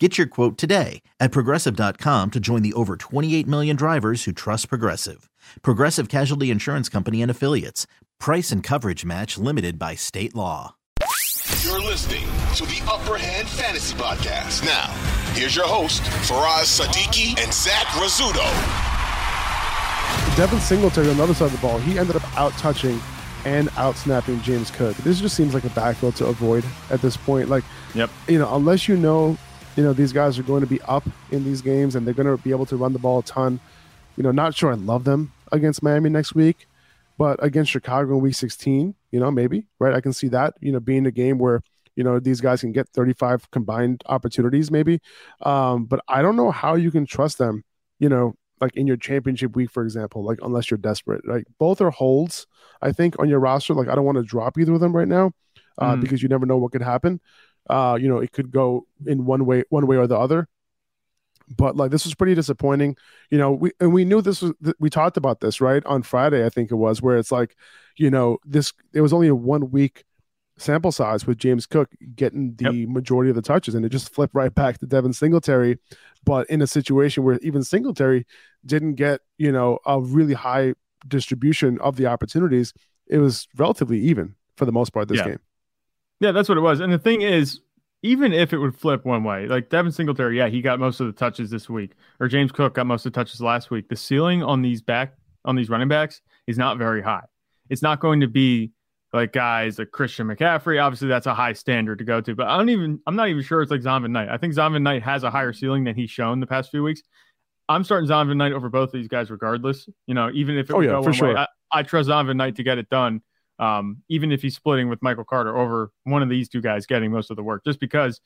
Get your quote today at progressive.com to join the over 28 million drivers who trust Progressive. Progressive Casualty Insurance Company and Affiliates. Price and coverage match limited by state law. You're listening to the Upper Hand Fantasy Podcast. Now, here's your host, Faraz Sadiki and Zach Rizzuto. Devin Singletary on the other side of the ball, he ended up out touching and out snapping James Cook. This just seems like a backfield to avoid at this point. Like, Yep. you know, unless you know, you know, these guys are going to be up in these games and they're going to be able to run the ball a ton. You know, not sure I love them against Miami next week, but against Chicago in week 16, you know, maybe, right? I can see that, you know, being a game where, you know, these guys can get 35 combined opportunities, maybe. Um, but I don't know how you can trust them, you know, like in your championship week, for example, like unless you're desperate. Like both are holds, I think, on your roster. Like I don't want to drop either of them right now uh, Mm. because you never know what could happen. Uh, you know, it could go in one way, one way or the other. But like this was pretty disappointing. You know, we and we knew this was we talked about this right on Friday, I think it was, where it's like, you know, this it was only a one week sample size with James Cook getting the majority of the touches, and it just flipped right back to Devin Singletary, but in a situation where even Singletary didn't get, you know, a really high distribution of the opportunities, it was relatively even for the most part this Yeah. game. Yeah, that's what it was. And the thing is, even if it would flip one way, like Devin Singletary, yeah, he got most of the touches this week, or James Cook got most of the touches last week. The ceiling on these back on these running backs is not very high. It's not going to be like guys like Christian McCaffrey. Obviously, that's a high standard to go to, but I don't even I'm not even sure it's like Zonovan Knight. I think Zonovan Knight has a higher ceiling than he's shown the past few weeks. I'm starting Zonovan Knight over both of these guys, regardless. You know, even if it Oh, would yeah, go for one sure. way, I, I trust Zonovan Knight to get it done um, even if he's splitting with Michael Carter over one of these two guys getting most of the work, just because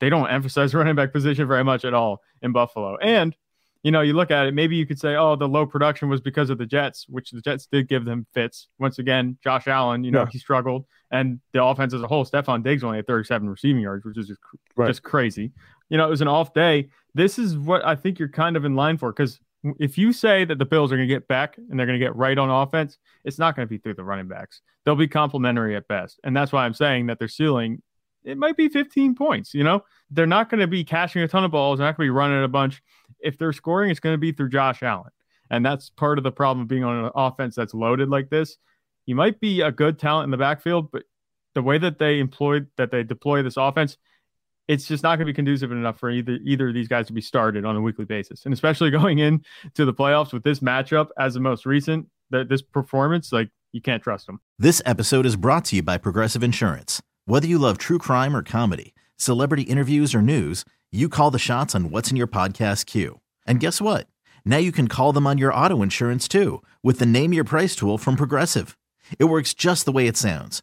they don't emphasize running back position very much at all in Buffalo. And, you know, you look at it, maybe you could say, oh, the low production was because of the Jets, which the Jets did give them fits. Once again, Josh Allen, you know, Yeah. he struggled. And the offense as a whole, Stefon Diggs only had 37 receiving yards, which is just, Right. just crazy. You know, it was an off day. This is what I think you're kind of in line for because if you say that the Bills are going to get back and they're going to get right on offense, it's not going to be through the running backs. They'll be complementary at best. And that's why I'm saying that their ceiling, it might be 15 points. You know, they're not going to be catching a ton of balls, they're not going to be running a bunch. If they're scoring, it's going to be through Josh Allen. And that's part of the problem of being on an offense that's loaded like this. You might be a good talent in the backfield, but the way that they employed that they deploy this offense, it's just not going to be conducive enough for either either of these guys to be started on a weekly basis, and especially going in to the playoffs with this matchup as the most recent, that this performance, like you can't trust them. This episode is brought to you by Progressive Insurance. Whether you love true crime or comedy, celebrity interviews or news, you call the shots on what's in your podcast queue. And guess what? Now you can call them on your auto insurance too with the Name Your Price tool from Progressive. It works just the way it sounds.